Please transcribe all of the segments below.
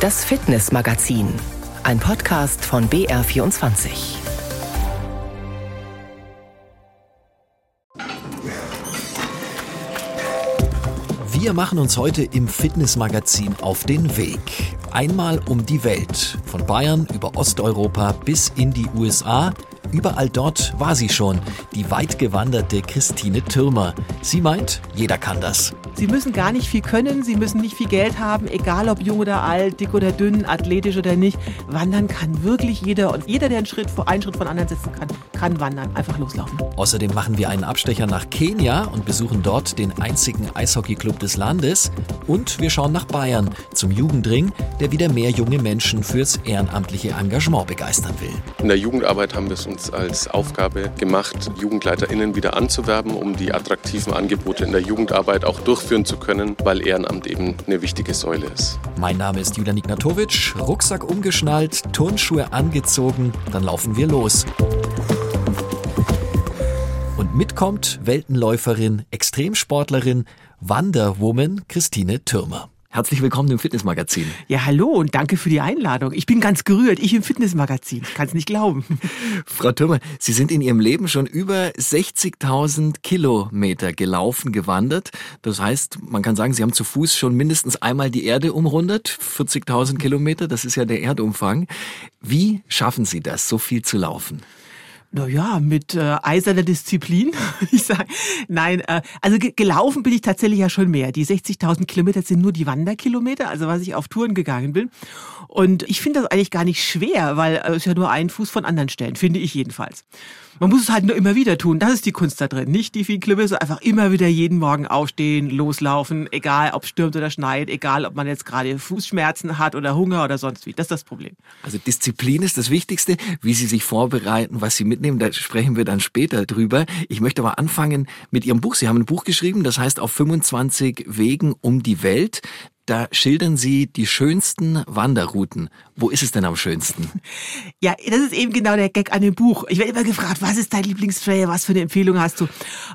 Das Fitnessmagazin, ein Podcast von BR24. Wir machen uns heute im Fitnessmagazin auf den Weg. Einmal um die Welt, von Bayern über Osteuropa bis in die USA. Überall dort war sie schon, die weitgewanderte Christine Türmer. Sie meint, jeder kann das. Sie müssen gar nicht viel können, Sie müssen nicht viel Geld haben, egal ob jung oder alt, dick oder dünn, athletisch oder nicht. Wandern kann wirklich jeder und jeder, der einen Schritt, einen Schritt von anderen setzen kann, kann wandern. Einfach loslaufen. Außerdem machen wir einen Abstecher nach Kenia und besuchen dort den einzigen Eishockeyclub des Landes. Und wir schauen nach Bayern zum Jugendring, der wieder mehr junge Menschen fürs ehrenamtliche Engagement begeistern will. In der Jugendarbeit haben wir es uns als Aufgabe gemacht, JugendleiterInnen wieder anzuwerben, um die attraktiven Angebote in der Jugendarbeit auch durchzuführen durchführen zu können, weil Ehrenamt eben eine wichtige Säule ist. Mein Name ist Julian Ignatowitsch, Rucksack umgeschnallt, Turnschuhe angezogen, dann laufen wir los. Und mitkommt Weltenläuferin, Extremsportlerin, Wanderwoman Christine Türmer. Herzlich willkommen im Fitnessmagazin. Ja, hallo und danke für die Einladung. Ich bin ganz gerührt. Ich im Fitnessmagazin. Ich kann es nicht glauben. Frau Thürmer, Sie sind in Ihrem Leben schon über 60.000 Kilometer gelaufen, gewandert. Das heißt, man kann sagen, Sie haben zu Fuß schon mindestens einmal die Erde umrundet. 40.000 Kilometer, das ist ja der Erdumfang. Wie schaffen Sie das, so viel zu laufen? Naja, mit äh, eiserner Disziplin, ich sage. Nein, äh, also gelaufen bin ich tatsächlich ja schon mehr. Die 60.000 Kilometer sind nur die Wanderkilometer, also was ich auf Touren gegangen bin. Und ich finde das eigentlich gar nicht schwer, weil äh, es ist ja nur ein Fuß von anderen Stellen, finde ich jedenfalls. Man muss es halt nur immer wieder tun. Das ist die Kunst da drin. Nicht die vielen Kilometer, einfach immer wieder jeden Morgen aufstehen, loslaufen, egal ob stürmt oder schneit, egal ob man jetzt gerade Fußschmerzen hat oder Hunger oder sonst wie. Das ist das Problem. Also Disziplin ist das Wichtigste. Wie Sie sich vorbereiten, was Sie mitnehmen, da sprechen wir dann später drüber. Ich möchte aber anfangen mit Ihrem Buch. Sie haben ein Buch geschrieben, das heißt auf 25 Wegen um die Welt. Da schildern Sie die schönsten Wanderrouten. Wo ist es denn am schönsten? Ja, das ist eben genau der Gag an dem Buch. Ich werde immer gefragt, was ist dein Lieblingstrail, was für eine Empfehlung hast du?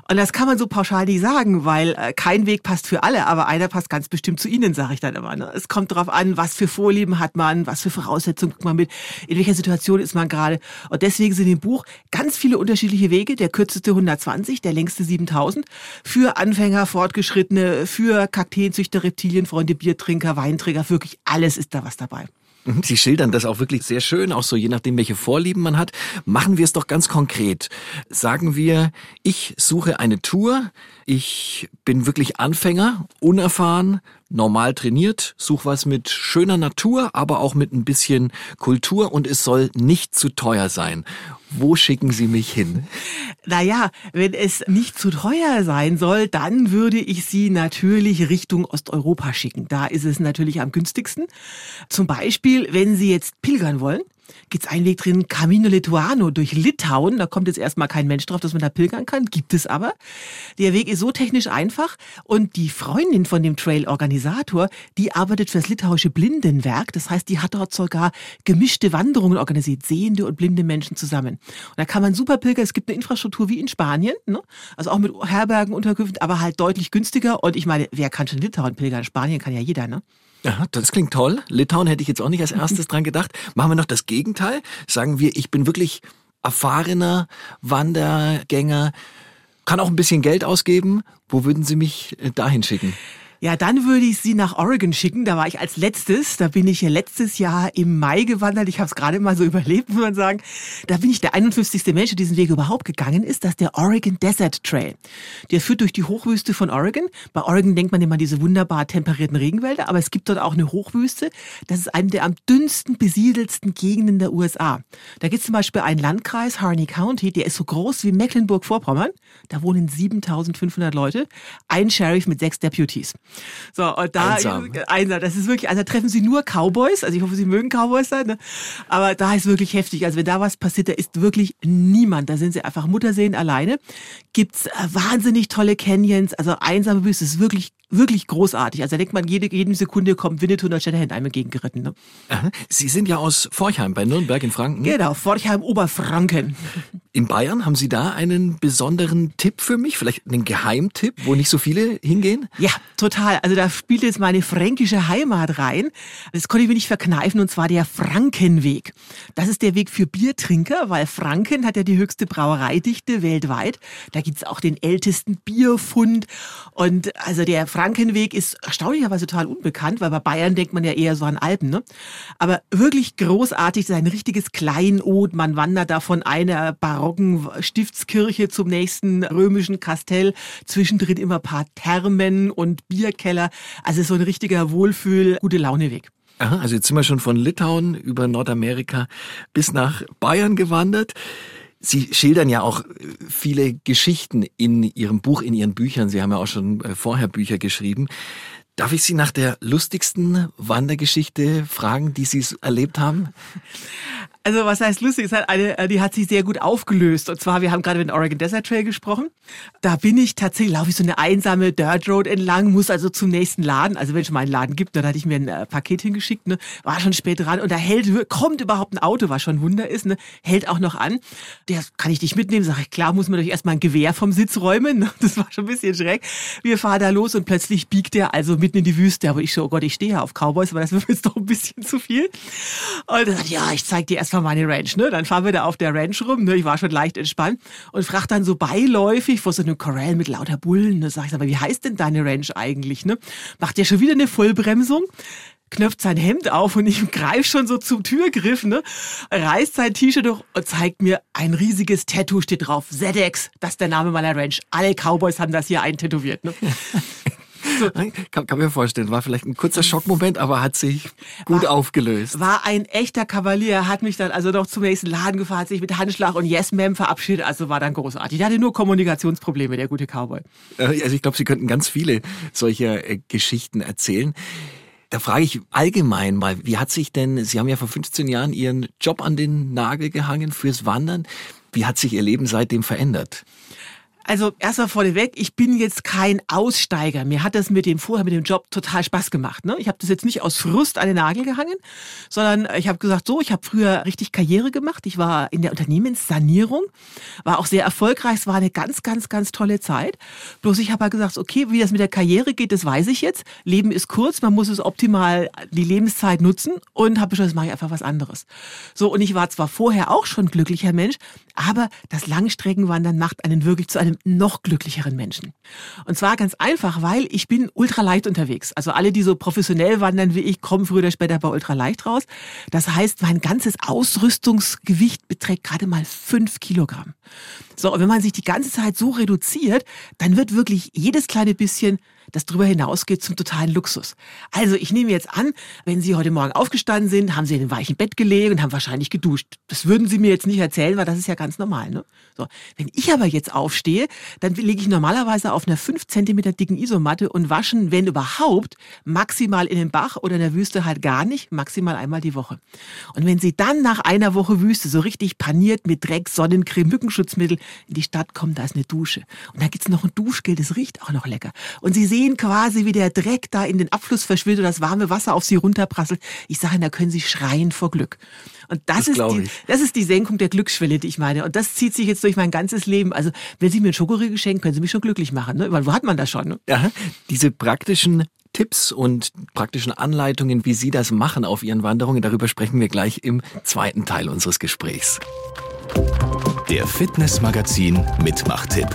Und das kann man so pauschal nicht sagen, weil äh, kein Weg passt für alle, aber einer passt ganz bestimmt zu Ihnen, sage ich dann immer. Ne? Es kommt darauf an, was für Vorlieben hat man, was für Voraussetzungen guckt man mit, in welcher Situation ist man gerade. Und deswegen sind im Buch ganz viele unterschiedliche Wege. Der kürzeste 120, der längste 7000. Für Anfänger, Fortgeschrittene, für Kakteenzüchter, Reptilienfreunde, Biertrinker, Weinträger, wirklich alles ist da was dabei. Mhm, Sie schildern das auch wirklich sehr schön, auch so je nachdem, welche Vorlieben man hat. Machen wir es doch ganz konkret. Sagen wir, ich suche eine Tour, ich bin wirklich Anfänger, unerfahren, normal trainiert, such was mit schöner Natur, aber auch mit ein bisschen Kultur und es soll nicht zu teuer sein. Wo schicken Sie mich hin? Naja, wenn es nicht zu teuer sein soll, dann würde ich Sie natürlich Richtung Osteuropa schicken. Da ist es natürlich am günstigsten. Zum Beispiel, wenn Sie jetzt pilgern wollen, gibt's einen Weg drin, Camino Lituano durch Litauen. Da kommt jetzt erstmal kein Mensch drauf, dass man da pilgern kann. Gibt es aber. Der Weg ist so technisch einfach und die Freundin von dem Trail-Organisator, die arbeitet für das litauische Blindenwerk. Das heißt, die hat dort sogar gemischte Wanderungen organisiert, sehende und blinde Menschen zusammen. Und da kann man super pilgern. Es gibt eine Infrastruktur wie in Spanien, ne? also auch mit Herbergen, Unterkünften, aber halt deutlich günstiger. Und ich meine, wer kann schon Litauen pilgern? Spanien kann ja jeder, ne? Ja, das klingt toll. Litauen hätte ich jetzt auch nicht als erstes dran gedacht. Machen wir noch das Gegenteil. Sagen wir, ich bin wirklich erfahrener Wandergänger, kann auch ein bisschen Geld ausgeben. Wo würden Sie mich äh, dahin schicken? Ja, dann würde ich sie nach Oregon schicken. Da war ich als letztes. Da bin ich letztes Jahr im Mai gewandert. Ich habe es gerade mal so überlebt, muss man sagen. Da bin ich der 51. Mensch, der diesen Weg überhaupt gegangen ist. Das ist der Oregon Desert Trail. Der führt durch die Hochwüste von Oregon. Bei Oregon denkt man immer diese wunderbar temperierten Regenwälder, aber es gibt dort auch eine Hochwüste. Das ist eine der am dünnsten besiedelsten Gegenden der USA. Da gibt es zum Beispiel einen Landkreis, Harney County, der ist so groß wie Mecklenburg-Vorpommern. Da wohnen 7500 Leute. Ein Sheriff mit sechs Deputies. So, und da, einsam. einsam. Das ist wirklich, also da treffen sie nur Cowboys. Also ich hoffe, sie mögen Cowboys sein, ne? Aber da ist wirklich heftig. Also wenn da was passiert, da ist wirklich niemand. Da sind sie einfach Mutterseen alleine. Gibt's äh, wahnsinnig tolle Canyons. Also einsame Wüste ist wirklich wirklich großartig. Also da denkt man, jede, jede Sekunde kommt Winnetou und Shatterhand einmal gegengeritten. Ne? Sie sind ja aus Forchheim bei Nürnberg in Franken. Genau, Forchheim, Oberfranken. In Bayern haben Sie da einen besonderen Tipp für mich? Vielleicht einen Geheimtipp, wo nicht so viele hingehen? Ja, total total. Also da spielt jetzt meine fränkische Heimat rein. Das konnte ich mir nicht verkneifen und zwar der Frankenweg. Das ist der Weg für Biertrinker, weil Franken hat ja die höchste Brauereidichte weltweit. Da gibt's auch den ältesten Bierfund. Und also der Frankenweg ist erstaunlicherweise total unbekannt, weil bei Bayern denkt man ja eher so an Alpen. Ne? Aber wirklich großartig, das ist ein richtiges Kleinod. Man wandert da von einer barocken Stiftskirche zum nächsten römischen Kastell. Zwischendrin immer paar Thermen und Bierkeller. Also so ein richtiger Wohlfühl, gute Launeweg. Aha, also jetzt sind wir schon von Litauen über Nordamerika bis nach Bayern gewandert. Sie schildern ja auch viele Geschichten in Ihrem Buch, in Ihren Büchern. Sie haben ja auch schon äh, vorher Bücher geschrieben. Darf ich Sie nach der lustigsten Wandergeschichte fragen, die Sie erlebt haben? Also was heißt lustig? Es hat eine, äh, die hat sich sehr gut aufgelöst. Und zwar, wir haben gerade über den Oregon Desert Trail gesprochen. Da bin ich tatsächlich, laufe ich so eine einsame Dirt Road entlang, muss also zum nächsten Laden. Also wenn es mal einen Laden gibt, dann hatte ich mir ein äh, Paket hingeschickt, ne, war schon spät dran und da hält, kommt überhaupt ein Auto, was schon ein Wunder ist, ne, hält auch noch an. Der kann ich dich mitnehmen? Sag ich, klar, muss man doch erstmal ein Gewehr vom Sitz räumen. Ne? Das war schon ein bisschen schreck. Wir fahren da los und plötzlich biegt der also mitten in die Wüste. Aber ich so, oh Gott, ich stehe ja auf Cowboys, aber das wird jetzt doch ein bisschen zu viel. Und er sagt, ja, ich zeig dir erstmal meine Ranch, ne? Dann fahren wir da auf der Ranch rum, ne? Ich war schon leicht entspannt und frag dann so beiläufig vor so einem Corral mit lauter Bullen, ne? Sag ich, aber wie heißt denn deine Ranch eigentlich, ne? Macht der schon wieder eine Vollbremsung? knöpft sein Hemd auf und ich greife schon so zum Türgriff, ne? reißt sein T-Shirt durch und zeigt mir ein riesiges Tattoo steht drauf. ZX, das ist der Name meiner Ranch. Alle Cowboys haben das hier eintätowiert. Ne? Kann, kann mir vorstellen, war vielleicht ein kurzer Schockmoment, aber hat sich gut war, aufgelöst. War ein echter Kavalier, hat mich dann also noch zum nächsten Laden gefahren, hat sich mit Handschlag und Yes Ma'am verabschiedet, also war dann großartig. Der hatte nur Kommunikationsprobleme, der gute Cowboy. Also ich glaube, Sie könnten ganz viele solcher äh, Geschichten erzählen. Da frage ich allgemein mal, wie hat sich denn, Sie haben ja vor 15 Jahren Ihren Job an den Nagel gehangen fürs Wandern. Wie hat sich Ihr Leben seitdem verändert? Also erstmal vorneweg, ich bin jetzt kein Aussteiger. Mir hat das mit dem vorher mit dem Job total Spaß gemacht. Ne? Ich habe das jetzt nicht aus Frust an den Nagel gehangen, sondern ich habe gesagt, so, ich habe früher richtig Karriere gemacht. Ich war in der Unternehmenssanierung, war auch sehr erfolgreich. Es war eine ganz, ganz, ganz tolle Zeit. Bloß ich habe halt gesagt, okay, wie das mit der Karriere geht, das weiß ich jetzt. Leben ist kurz, man muss es optimal die Lebenszeit nutzen und habe beschlossen, mache ich einfach was anderes. So und ich war zwar vorher auch schon glücklicher Mensch, aber das Langstreckenwandern macht einen wirklich zu einem noch glücklicheren Menschen. Und zwar ganz einfach, weil ich bin ultraleicht unterwegs. Also alle, die so professionell wandern wie ich, kommen früher oder später bei ultraleicht raus. Das heißt, mein ganzes Ausrüstungsgewicht beträgt gerade mal fünf Kilogramm. So, und wenn man sich die ganze Zeit so reduziert, dann wird wirklich jedes kleine bisschen das darüber hinausgeht zum totalen Luxus. Also ich nehme jetzt an, wenn Sie heute Morgen aufgestanden sind, haben Sie in einem weichen Bett gelegen und haben wahrscheinlich geduscht. Das würden Sie mir jetzt nicht erzählen, weil das ist ja ganz normal. Ne? So, wenn ich aber jetzt aufstehe, dann lege ich normalerweise auf einer 5 cm dicken Isomatte und waschen, wenn überhaupt, maximal in den Bach oder in der Wüste halt gar nicht, maximal einmal die Woche. Und wenn Sie dann nach einer Woche Wüste so richtig paniert mit Dreck, Sonnencreme, Mückenschutzmittel in die Stadt kommen, da ist eine Dusche. Und da gibt's noch ein Duschgel, das riecht auch noch lecker. Und Sie sehen quasi, wie der Dreck da in den Abfluss verschwindet und das warme Wasser auf Sie runterprasselt. Ich sage, da können Sie schreien vor Glück. Und das, das ist, die, das ist die Senkung der Glücksschwelle, die ich meine. Und das zieht sich jetzt durch mein ganzes Leben. Also, wenn Sie mir ein Schokoriegel schenken, können Sie mich schon glücklich machen. Ne? Weil wo hat man das schon? Ne? Ja, diese praktischen Tipps und praktischen Anleitungen, wie Sie das machen auf Ihren Wanderungen, darüber sprechen wir gleich im zweiten Teil unseres Gesprächs. Der Fitnessmagazin Mitmachtipp.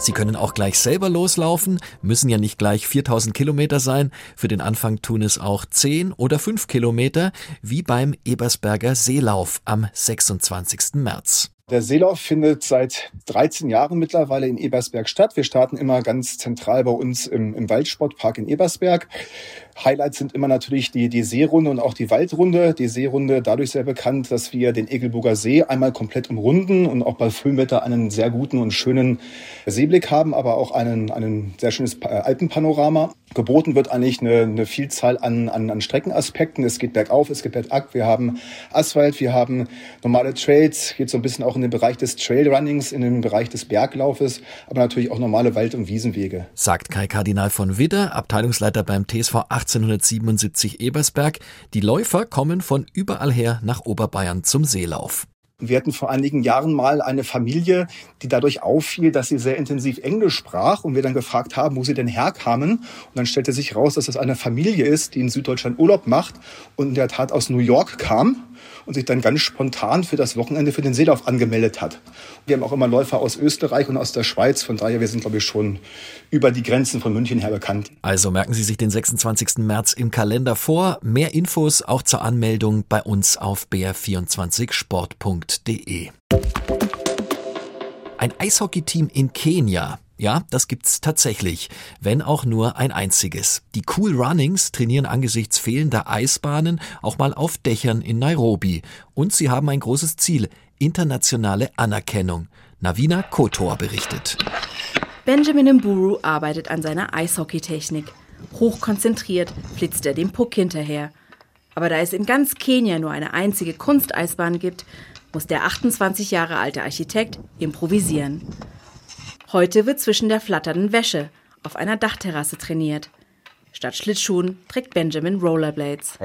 Sie können auch gleich selber loslaufen, müssen ja nicht gleich 4000 Kilometer sein. Für den Anfang tun es auch 10 oder 5 Kilometer, wie beim Ebersberger Seelauf am 26. März. Der Seelauf findet seit 13 Jahren mittlerweile in Ebersberg statt. Wir starten immer ganz zentral bei uns im, im Waldsportpark in Ebersberg. Highlights sind immer natürlich die, die Seerunde und auch die Waldrunde. Die Seerunde dadurch sehr bekannt, dass wir den Egelburger See einmal komplett umrunden und auch bei Füllwetter einen sehr guten und schönen Seeblick haben, aber auch einen, einen sehr schönes Alpenpanorama. Geboten wird eigentlich eine, eine Vielzahl an, an, an Streckenaspekten. Es geht bergauf, es geht bergab. Wir haben Asphalt, wir haben normale Trails, geht so ein bisschen auch in den Bereich des Trailrunnings, in den Bereich des Berglaufes, aber natürlich auch normale Wald- und Wiesenwege. Sagt Kai Kardinal von Widder, Abteilungsleiter beim TSV 1877 Ebersberg. Die Läufer kommen von überall her nach Oberbayern zum Seelauf. Wir hatten vor einigen Jahren mal eine Familie, die dadurch auffiel, dass sie sehr intensiv Englisch sprach und wir dann gefragt haben, wo sie denn herkamen. Und dann stellte sich raus, dass das eine Familie ist, die in Süddeutschland Urlaub macht und in der Tat aus New York kam und sich dann ganz spontan für das Wochenende für den Seelauf angemeldet hat. Wir haben auch immer Läufer aus Österreich und aus der Schweiz. Von daher, wir sind, glaube ich, schon über die Grenzen von München her bekannt. Also merken Sie sich den 26. März im Kalender vor. Mehr Infos auch zur Anmeldung bei uns auf br24sport.de. Ein Eishockeyteam in Kenia ja, das gibt's tatsächlich, wenn auch nur ein einziges. Die Cool Runnings trainieren angesichts fehlender Eisbahnen auch mal auf Dächern in Nairobi. Und sie haben ein großes Ziel, internationale Anerkennung. Navina Kotor berichtet. Benjamin Mburu arbeitet an seiner Eishockeytechnik. Hochkonzentriert flitzt er dem Puck hinterher. Aber da es in ganz Kenia nur eine einzige Kunsteisbahn gibt, muss der 28 Jahre alte Architekt improvisieren. Heute wird zwischen der flatternden Wäsche auf einer Dachterrasse trainiert. Statt Schlittschuhen trägt Benjamin Rollerblades.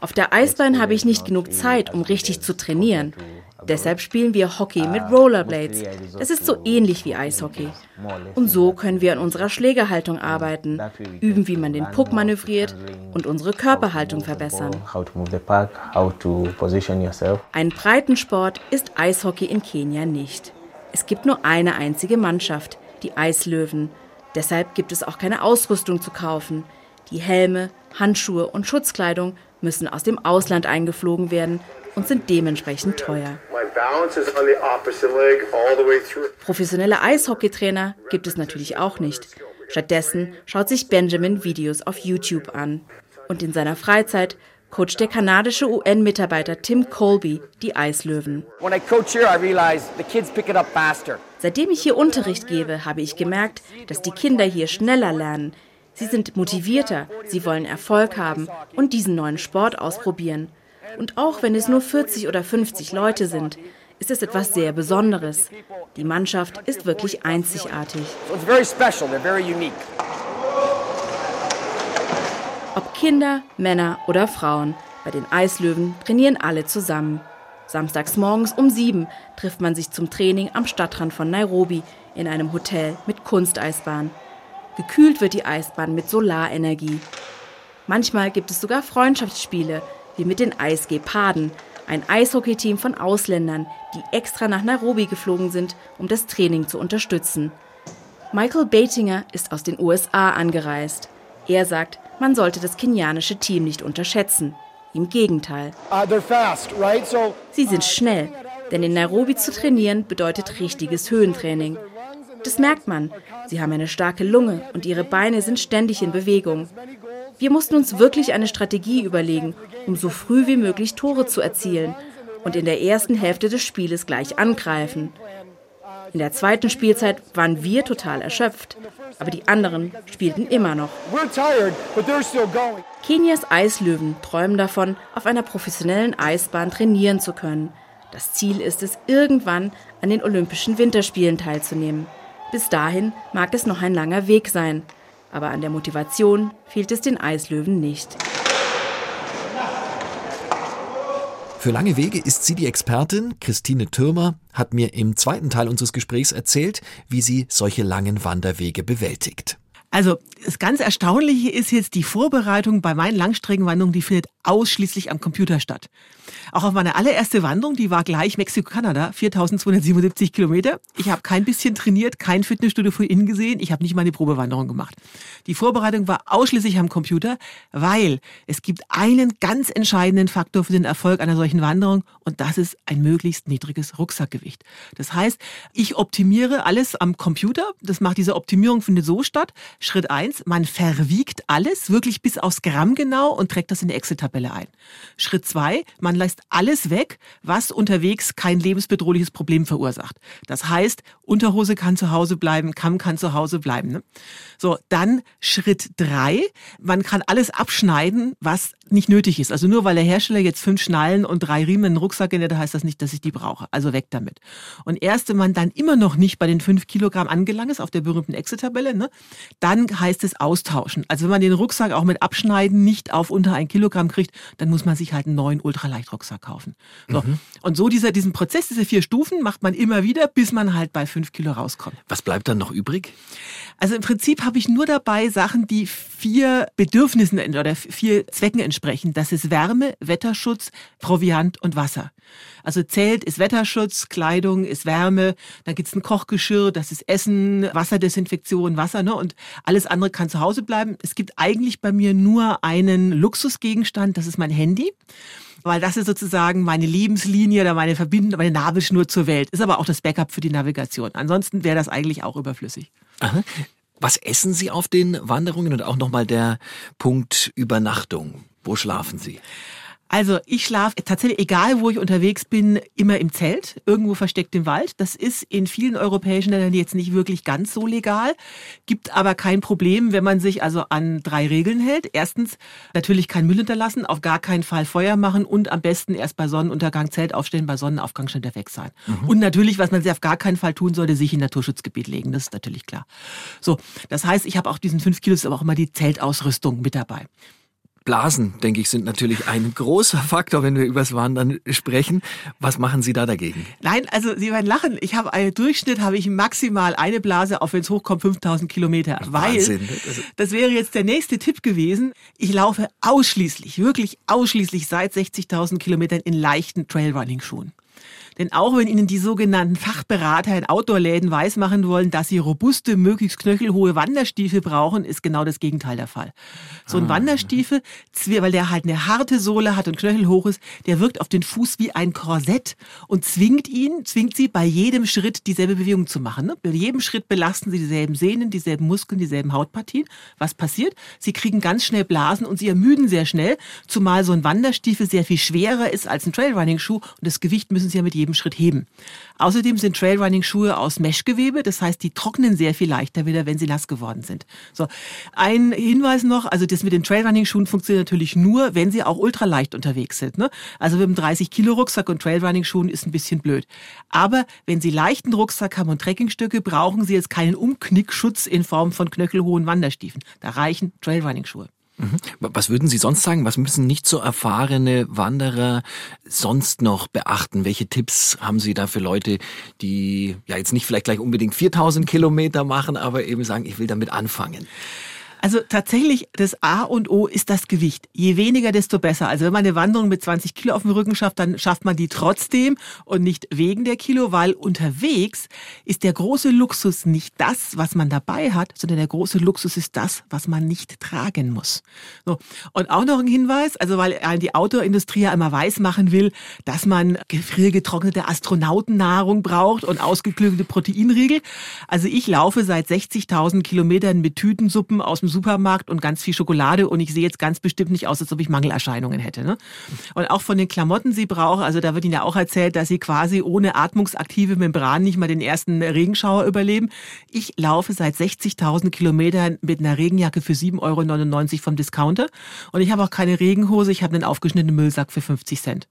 Auf der Eisbahn habe ich nicht genug Zeit, um richtig zu trainieren. Deshalb spielen wir Hockey mit Rollerblades. Das ist so ähnlich wie Eishockey. Und so können wir an unserer Schlägerhaltung arbeiten, üben, wie man den Puck manövriert und unsere Körperhaltung verbessern. Ein Breitensport ist Eishockey in Kenia nicht. Es gibt nur eine einzige Mannschaft, die Eislöwen. Deshalb gibt es auch keine Ausrüstung zu kaufen. Die Helme, Handschuhe und Schutzkleidung müssen aus dem Ausland eingeflogen werden und sind dementsprechend teuer. Professionelle Eishockeytrainer gibt es natürlich auch nicht. Stattdessen schaut sich Benjamin Videos auf YouTube an. Und in seiner Freizeit coacht der kanadische UN-Mitarbeiter Tim Colby die Eislöwen. Seitdem ich hier Unterricht gebe, habe ich gemerkt, dass die Kinder hier schneller lernen. Sie sind motivierter, sie wollen Erfolg haben und diesen neuen Sport ausprobieren. Und auch wenn es nur 40 oder 50 Leute sind, ist es etwas sehr Besonderes. Die Mannschaft ist wirklich einzigartig. Ob Kinder, Männer oder Frauen, bei den Eislöwen trainieren alle zusammen. Samstags morgens um sieben trifft man sich zum Training am Stadtrand von Nairobi in einem Hotel mit Kunsteisbahn. Gekühlt wird die Eisbahn mit Solarenergie. Manchmal gibt es sogar Freundschaftsspiele, wie mit den Eisgeparden, ein Eishockeyteam von Ausländern, die extra nach Nairobi geflogen sind, um das Training zu unterstützen. Michael Batinger ist aus den USA angereist. Er sagt, man sollte das kenianische Team nicht unterschätzen. Im Gegenteil. Uh, Sie sind schnell, denn in Nairobi zu trainieren bedeutet richtiges Höhentraining. Das merkt man. Sie haben eine starke Lunge und ihre Beine sind ständig in Bewegung. Wir mussten uns wirklich eine Strategie überlegen, um so früh wie möglich Tore zu erzielen und in der ersten Hälfte des Spieles gleich angreifen. In der zweiten Spielzeit waren wir total erschöpft, aber die anderen spielten immer noch. Kenias Eislöwen träumen davon, auf einer professionellen Eisbahn trainieren zu können. Das Ziel ist es, irgendwann an den Olympischen Winterspielen teilzunehmen. Bis dahin mag es noch ein langer Weg sein, aber an der Motivation fehlt es den Eislöwen nicht. Für lange Wege ist sie die Expertin. Christine Türmer hat mir im zweiten Teil unseres Gesprächs erzählt, wie sie solche langen Wanderwege bewältigt. Also das ganz Erstaunliche ist jetzt die Vorbereitung bei meinen Langstreckenwanderungen, die findet ausschließlich am Computer statt. Auch auf meine allererste Wanderung, die war gleich Mexiko-Kanada, 4277 Kilometer. Ich habe kein bisschen trainiert, kein Fitnessstudio von innen gesehen, ich habe nicht mal eine Probewanderung gemacht. Die Vorbereitung war ausschließlich am Computer, weil es gibt einen ganz entscheidenden Faktor für den Erfolg einer solchen Wanderung und das ist ein möglichst niedriges Rucksackgewicht. Das heißt, ich optimiere alles am Computer. Das macht diese Optimierung findet so statt. Schritt eins: man verwiegt alles wirklich bis aufs Gramm genau und trägt das in die Excel-Tabelle ein. Schritt zwei: man lässt alles weg, was unterwegs kein lebensbedrohliches Problem verursacht. Das heißt, Unterhose kann zu Hause bleiben, Kamm kann zu Hause bleiben. Ne? So, dann Schritt drei. Man kann alles abschneiden, was nicht nötig ist. Also nur weil der Hersteller jetzt fünf Schnallen und drei Riemen in den Rucksack genäht, heißt das nicht, dass ich die brauche. Also weg damit. Und erst wenn man dann immer noch nicht bei den fünf Kilogramm angelangt ist, auf der berühmten Excel-Tabelle, ne, dann heißt es austauschen. Also wenn man den Rucksack auch mit Abschneiden nicht auf unter ein Kilogramm kriegt, dann muss man sich halt einen neuen Ultraleichtrucksack kaufen. So. Mhm. Und so dieser, diesen Prozess, diese vier Stufen macht man immer wieder, bis man halt bei fünf Kilo rauskommt. Was bleibt dann noch übrig? Also im Prinzip habe ich nur dabei Sachen, die vier Bedürfnissen oder vier Zwecken entsprechen. Das ist Wärme, Wetterschutz, Proviant und Wasser. Also Zelt ist Wetterschutz, Kleidung ist Wärme, dann gibt's ein Kochgeschirr, das ist Essen, Wasserdesinfektion, Wasser, ne? Und alles andere kann zu Hause bleiben. Es gibt eigentlich bei mir nur einen Luxusgegenstand, das ist mein Handy weil das ist sozusagen meine Lebenslinie oder meine Verbindung, meine Nabelschnur zur Welt. Ist aber auch das Backup für die Navigation. Ansonsten wäre das eigentlich auch überflüssig. Aha. Was essen Sie auf den Wanderungen und auch nochmal der Punkt Übernachtung? Wo schlafen Sie? Also ich schlafe tatsächlich, egal wo ich unterwegs bin, immer im Zelt, irgendwo versteckt im Wald. Das ist in vielen europäischen Ländern jetzt nicht wirklich ganz so legal, gibt aber kein Problem, wenn man sich also an drei Regeln hält. Erstens, natürlich kein Müll hinterlassen, auf gar keinen Fall Feuer machen und am besten erst bei Sonnenuntergang Zelt aufstellen, bei Sonnenaufgang schon weg sein. Mhm. Und natürlich, was man sich auf gar keinen Fall tun sollte, sich in Naturschutzgebiet legen, das ist natürlich klar. So, das heißt, ich habe auch diesen fünf Kilos, aber auch immer die Zeltausrüstung mit dabei. Blasen, denke ich, sind natürlich ein großer Faktor, wenn wir übers Wandern sprechen. Was machen Sie da dagegen? Nein, also Sie werden lachen. Ich habe einen Durchschnitt, habe ich maximal eine Blase, auch wenn es hochkommt, 5000 Kilometer. Wahnsinn. Weil, also das wäre jetzt der nächste Tipp gewesen. Ich laufe ausschließlich, wirklich ausschließlich seit 60.000 Kilometern in leichten Trailrunning-Schuhen. Denn auch wenn Ihnen die sogenannten Fachberater in Outdoor-Läden weismachen wollen, dass Sie robuste, möglichst knöchelhohe Wanderstiefel brauchen, ist genau das Gegenteil der Fall. So ein ah. Wanderstiefel, weil der halt eine harte Sohle hat und knöchelhoch ist, der wirkt auf den Fuß wie ein Korsett und zwingt ihn, zwingt Sie bei jedem Schritt dieselbe Bewegung zu machen. Ne? Bei jedem Schritt belasten Sie dieselben Sehnen, dieselben Muskeln, dieselben Hautpartien. Was passiert? Sie kriegen ganz schnell Blasen und Sie ermüden sehr schnell, zumal so ein Wanderstiefel sehr viel schwerer ist als ein Trailrunning-Schuh und das Gewicht müssen Sie ja mit jedem jedem Schritt heben. Außerdem sind Trailrunning-Schuhe aus Meshgewebe, das heißt, die trocknen sehr viel leichter wieder, wenn sie nass geworden sind. So, ein Hinweis noch, also das mit den Trailrunning-Schuhen funktioniert natürlich nur, wenn sie auch ultraleicht unterwegs sind. Ne? Also mit einem 30-Kilo-Rucksack und Trailrunning-Schuhen ist ein bisschen blöd. Aber wenn Sie leichten Rucksack haben und Trekkingstücke, brauchen Sie jetzt keinen Umknickschutz in Form von knöchelhohen Wanderstiefeln. Da reichen Trailrunning-Schuhe. Mhm. Was würden Sie sonst sagen? Was müssen nicht so erfahrene Wanderer sonst noch beachten? Welche Tipps haben Sie da für Leute, die ja jetzt nicht vielleicht gleich unbedingt 4000 Kilometer machen, aber eben sagen, ich will damit anfangen? Also tatsächlich, das A und O ist das Gewicht. Je weniger, desto besser. Also wenn man eine Wanderung mit 20 Kilo auf dem Rücken schafft, dann schafft man die trotzdem und nicht wegen der Kilo, weil unterwegs ist der große Luxus nicht das, was man dabei hat, sondern der große Luxus ist das, was man nicht tragen muss. So. Und auch noch ein Hinweis, also weil die Autoindustrie ja immer weiß machen will, dass man gefriergetrocknete Astronautennahrung braucht und ausgeklügelte Proteinriegel. Also ich laufe seit 60.000 Kilometern mit Tütensuppen aus dem Supermarkt und ganz viel Schokolade und ich sehe jetzt ganz bestimmt nicht aus, als ob ich Mangelerscheinungen hätte. Ne? Und auch von den Klamotten, sie brauchen, also da wird Ihnen ja auch erzählt, dass Sie quasi ohne atmungsaktive Membran nicht mal den ersten Regenschauer überleben. Ich laufe seit 60.000 Kilometern mit einer Regenjacke für 7,99 Euro vom Discounter und ich habe auch keine Regenhose, ich habe einen aufgeschnittenen Müllsack für 50 Cent.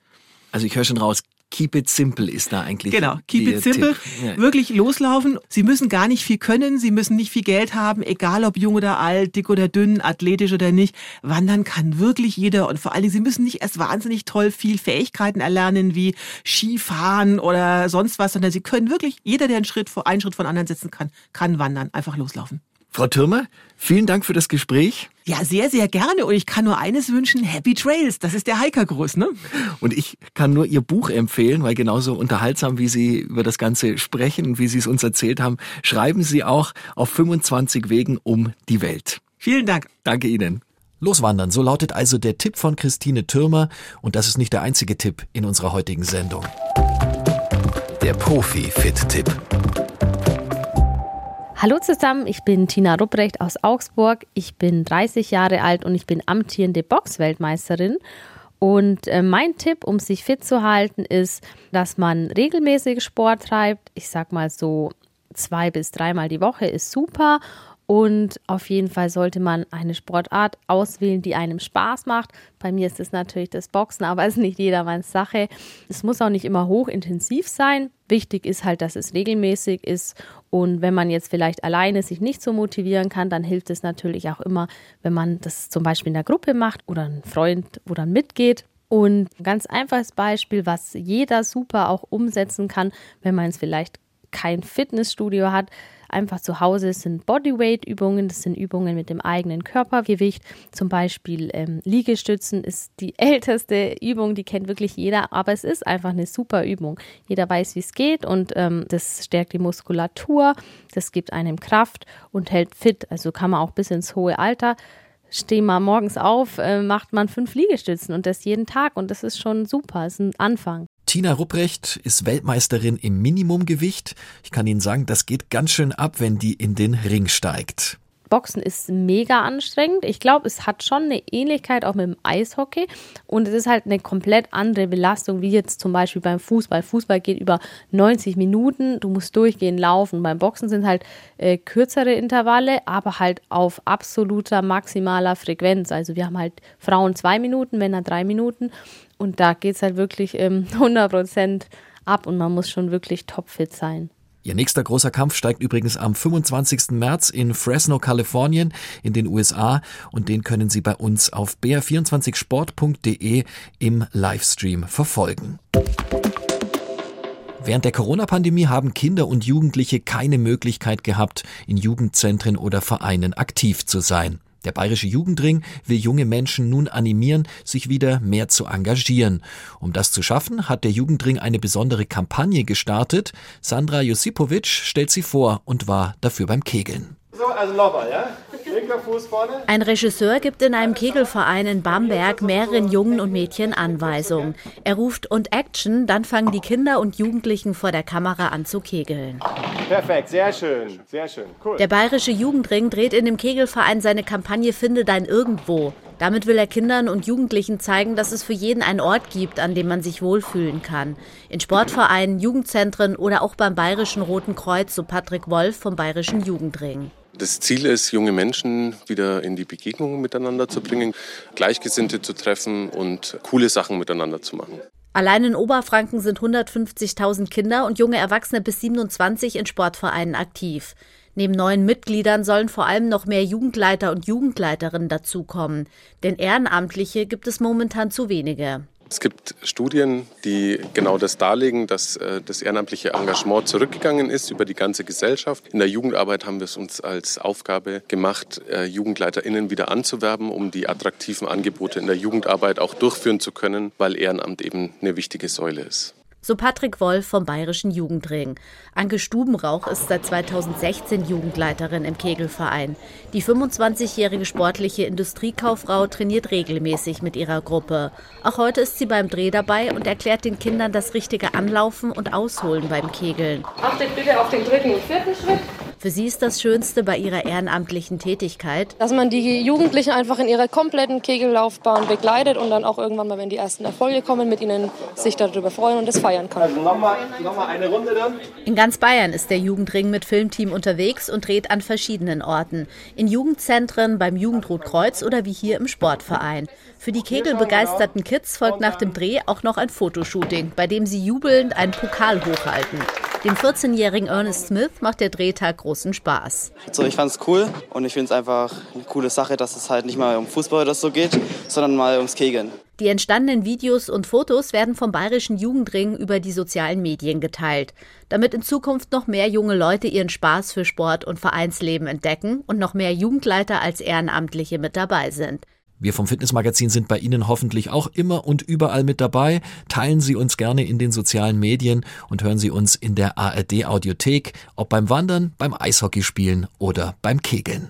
Also ich höre schon raus, Keep it simple ist da eigentlich. Genau, keep it simple. Ja. Wirklich loslaufen. Sie müssen gar nicht viel können, Sie müssen nicht viel Geld haben, egal ob jung oder alt, dick oder dünn, athletisch oder nicht. Wandern kann wirklich jeder und vor allen Dingen, Sie müssen nicht erst wahnsinnig toll viel Fähigkeiten erlernen wie Skifahren oder sonst was, sondern Sie können wirklich, jeder, der einen Schritt vor, einen Schritt von anderen setzen kann, kann wandern. Einfach loslaufen. Frau Türmer, vielen Dank für das Gespräch. Ja, sehr, sehr gerne. Und ich kann nur eines wünschen, Happy Trails. Das ist der Hikergruß, ne? Und ich kann nur Ihr Buch empfehlen, weil genauso unterhaltsam, wie Sie über das Ganze sprechen und wie Sie es uns erzählt haben, schreiben Sie auch auf 25 Wegen um die Welt. Vielen Dank. Danke Ihnen. Loswandern, so lautet also der Tipp von Christine Türmer. Und das ist nicht der einzige Tipp in unserer heutigen Sendung. Der Profi-Fit-Tipp. Hallo zusammen, ich bin Tina Rupprecht aus Augsburg. Ich bin 30 Jahre alt und ich bin amtierende Boxweltmeisterin. Und äh, mein Tipp, um sich fit zu halten, ist, dass man regelmäßig Sport treibt. Ich sag mal so zwei bis dreimal die Woche ist super Und auf jeden Fall sollte man eine Sportart auswählen, die einem Spaß macht. Bei mir ist es natürlich das Boxen, aber es ist nicht jedermanns Sache. Es muss auch nicht immer hochintensiv sein. Wichtig ist halt, dass es regelmäßig ist. Und wenn man jetzt vielleicht alleine sich nicht so motivieren kann, dann hilft es natürlich auch immer, wenn man das zum Beispiel in der Gruppe macht oder ein Freund, dann mitgeht. Und ein ganz einfaches Beispiel, was jeder super auch umsetzen kann, wenn man es vielleicht kein Fitnessstudio hat, einfach zu Hause sind Bodyweight-Übungen, das sind Übungen mit dem eigenen Körpergewicht. Zum Beispiel ähm, Liegestützen ist die älteste Übung, die kennt wirklich jeder, aber es ist einfach eine super Übung. Jeder weiß, wie es geht und ähm, das stärkt die Muskulatur, das gibt einem Kraft und hält fit. Also kann man auch bis ins hohe Alter stehen mal morgens auf, äh, macht man fünf Liegestützen und das jeden Tag und das ist schon super, ist ein Anfang. Tina Rupprecht ist Weltmeisterin im Minimumgewicht. Ich kann Ihnen sagen, das geht ganz schön ab, wenn die in den Ring steigt. Boxen ist mega anstrengend. Ich glaube, es hat schon eine Ähnlichkeit auch mit dem Eishockey und es ist halt eine komplett andere Belastung, wie jetzt zum Beispiel beim Fußball. Fußball geht über 90 Minuten, du musst durchgehend laufen. Beim Boxen sind halt äh, kürzere Intervalle, aber halt auf absoluter maximaler Frequenz. Also wir haben halt Frauen zwei Minuten, Männer drei Minuten und da geht es halt wirklich ähm, 100 Prozent ab und man muss schon wirklich topfit sein. Ihr nächster großer Kampf steigt übrigens am 25. März in Fresno, Kalifornien in den USA und den können Sie bei uns auf br24sport.de im Livestream verfolgen. Während der Corona-Pandemie haben Kinder und Jugendliche keine Möglichkeit gehabt, in Jugendzentren oder Vereinen aktiv zu sein. Der Bayerische Jugendring will junge Menschen nun animieren, sich wieder mehr zu engagieren. Um das zu schaffen, hat der Jugendring eine besondere Kampagne gestartet. Sandra Josipovic stellt sie vor und war dafür beim Kegeln. So, also nochmal, ja? Ein Regisseur gibt in einem Kegelverein in Bamberg mehreren Jungen und Mädchen Anweisungen. Er ruft und Action, dann fangen die Kinder und Jugendlichen vor der Kamera an zu kegeln. Perfekt, sehr schön, sehr schön, cool. Der Bayerische Jugendring dreht in dem Kegelverein seine Kampagne Finde dein Irgendwo. Damit will er Kindern und Jugendlichen zeigen, dass es für jeden einen Ort gibt, an dem man sich wohlfühlen kann. In Sportvereinen, Jugendzentren oder auch beim Bayerischen Roten Kreuz, so Patrick Wolf vom Bayerischen Jugendring. Das Ziel ist, junge Menschen wieder in die Begegnung miteinander zu bringen, Gleichgesinnte zu treffen und coole Sachen miteinander zu machen. Allein in Oberfranken sind 150.000 Kinder und junge Erwachsene bis 27 in Sportvereinen aktiv. Neben neuen Mitgliedern sollen vor allem noch mehr Jugendleiter und Jugendleiterinnen dazukommen, denn Ehrenamtliche gibt es momentan zu wenige. Es gibt Studien, die genau das darlegen, dass äh, das ehrenamtliche Engagement zurückgegangen ist über die ganze Gesellschaft. In der Jugendarbeit haben wir es uns als Aufgabe gemacht, äh, JugendleiterInnen wieder anzuwerben, um die attraktiven Angebote in der Jugendarbeit auch durchführen zu können, weil Ehrenamt eben eine wichtige Säule ist. So Patrick Wolf vom Bayerischen Jugendring. Anke Stubenrauch ist seit 2016 Jugendleiterin im Kegelverein. Die 25-jährige sportliche Industriekauffrau trainiert regelmäßig mit ihrer Gruppe. Auch heute ist sie beim Dreh dabei und erklärt den Kindern das richtige Anlaufen und Ausholen beim Kegeln. Achtet bitte auf den dritten und vierten Schritt. Für sie ist das Schönste bei ihrer ehrenamtlichen Tätigkeit, dass man die Jugendlichen einfach in ihrer kompletten Kegellaufbahn begleitet und dann auch irgendwann mal, wenn die ersten Erfolge kommen, mit ihnen sich darüber freuen und es feiern kann. Also nochmal noch mal eine Runde dann. In ganz Bayern ist der Jugendring mit Filmteam unterwegs und dreht an verschiedenen Orten. In Jugendzentren, beim Jugendrotkreuz oder wie hier im Sportverein. Für die kegelbegeisterten Kids folgt nach dem Dreh auch noch ein Fotoshooting, bei dem sie jubelnd einen Pokal hochhalten. Dem 14-jährigen Ernest Smith macht der Drehtag großen Spaß. Also ich fand es cool und ich finde es einfach eine coole Sache, dass es halt nicht mal um Fußball oder so geht, sondern mal ums Kegeln. Die entstandenen Videos und Fotos werden vom Bayerischen Jugendring über die sozialen Medien geteilt, damit in Zukunft noch mehr junge Leute ihren Spaß für Sport und Vereinsleben entdecken und noch mehr Jugendleiter als Ehrenamtliche mit dabei sind. Wir vom Fitnessmagazin sind bei Ihnen hoffentlich auch immer und überall mit dabei. Teilen Sie uns gerne in den sozialen Medien und hören Sie uns in der ARD Audiothek, ob beim Wandern, beim Eishockeyspielen oder beim Kegeln.